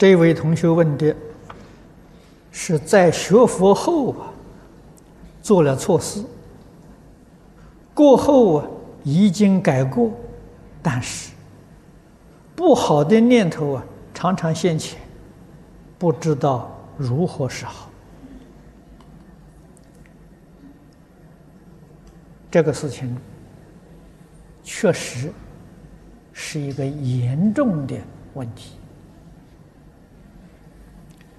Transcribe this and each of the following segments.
这位同学问的是在学佛后啊，做了错事，过后啊已经改过，但是不好的念头啊常常现前，不知道如何是好。这个事情确实是一个严重的问题，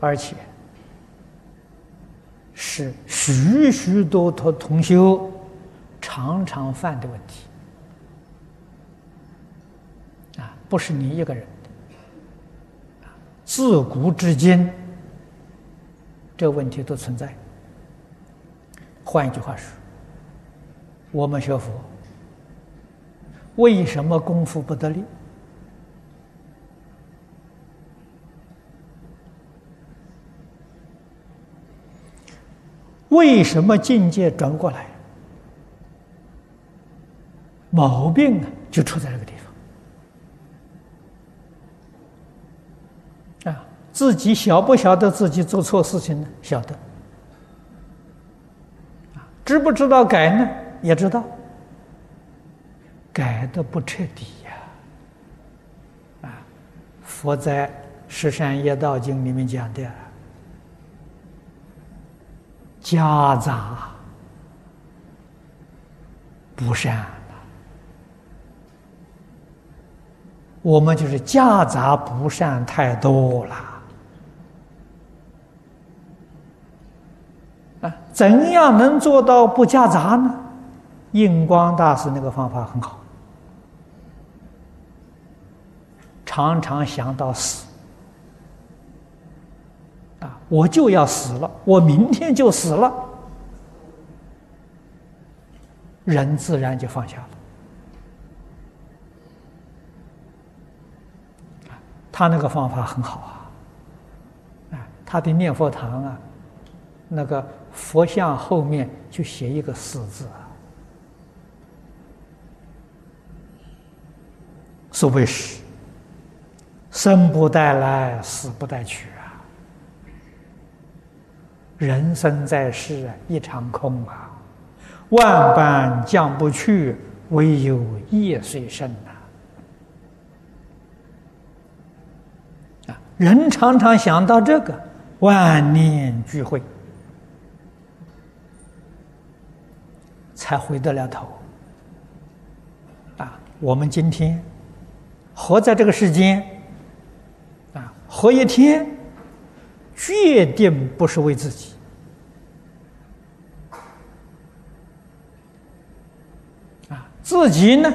而且是许许多多同修常常犯的问题啊，不是你一个人的，自古至今这问题都存在。换一句话说。我们学佛，为什么功夫不得力？为什么境界转过来？毛病啊，就出在这个地方。啊，自己晓不晓得自己做错事情呢？晓得。知不知道改呢？也知道改的不彻底呀，啊，佛在《十善业道经》里面讲的，夹杂不善我们就是夹杂不善太多了，啊，怎样能做到不夹杂呢？印光大师那个方法很好，常常想到死。啊，我就要死了，我明天就死了，人自然就放下了。他那个方法很好啊，啊，他的念佛堂啊，那个佛像后面就写一个“死”字啊。所谓是生不带来，死不带去啊！人生在世啊，一场空啊，万般将不去，唯有业随身呐！啊，人常常想到这个，万念俱灰，才回得了头。啊，我们今天。活在这个世间，啊，活一天，决定不是为自己，啊，自己呢，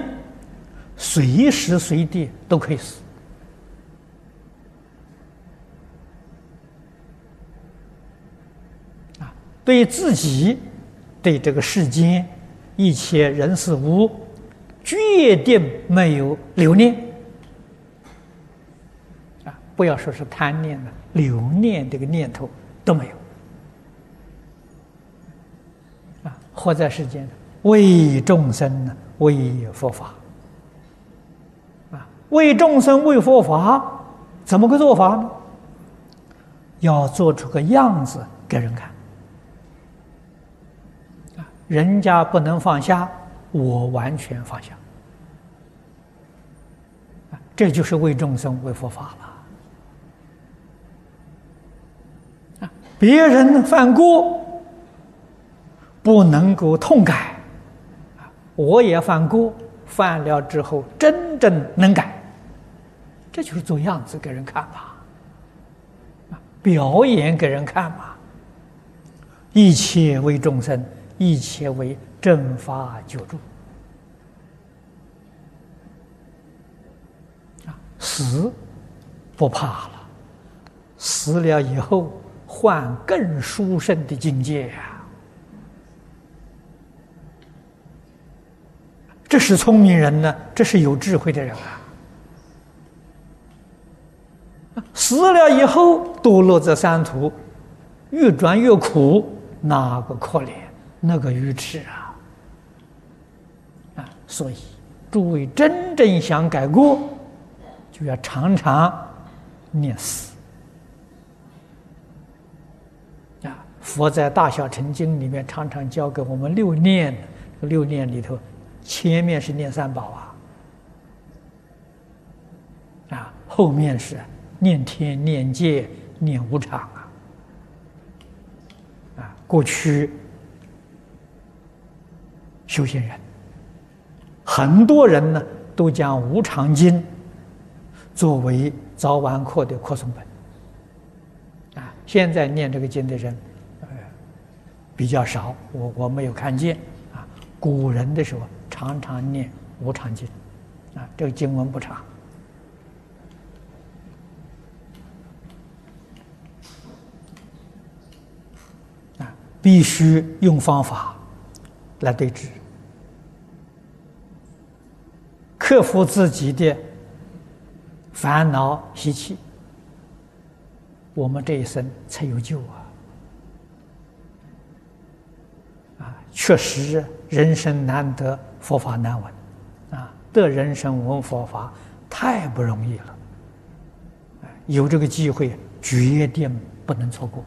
随时随地都可以死，啊，对自己，对这个世间一切人事物，决定没有留恋。不要说是贪念了，留念这个念头都没有啊！活在世间为众生呢，为佛法啊，为众生为佛法，怎么个做法呢？要做出个样子给人看啊！人家不能放下，我完全放下！这就是为众生为佛法了。别人犯过，不能够痛改，我也犯过，犯了之后真正能改，这就是做样子给人看嘛，表演给人看嘛，一切为众生，一切为正法救助，啊，死不怕了，死了以后。换更殊胜的境界呀！这是聪明人呢，这是有智慧的人啊！死了以后堕落在三途，越转越苦，那个可怜，那个愚痴啊！啊，所以诸位真正想改过，就要常常念死。佛在《大小乘经》里面常常教给我们六念，六念里头，前面是念三宝啊，啊，后面是念天、念界、念无常啊，啊，过去修行人，很多人呢都将无常经作为早晚课的课诵本，啊，现在念这个经的人。比较少，我我没有看见啊。古人的时候常常念无常经，啊，这个经文不长，啊，必须用方法来对治，克服自己的烦恼习气，我们这一生才有救啊。确实，人生难得，佛法难闻，啊，得人生闻佛法太不容易了，有这个机会，绝对不能错过。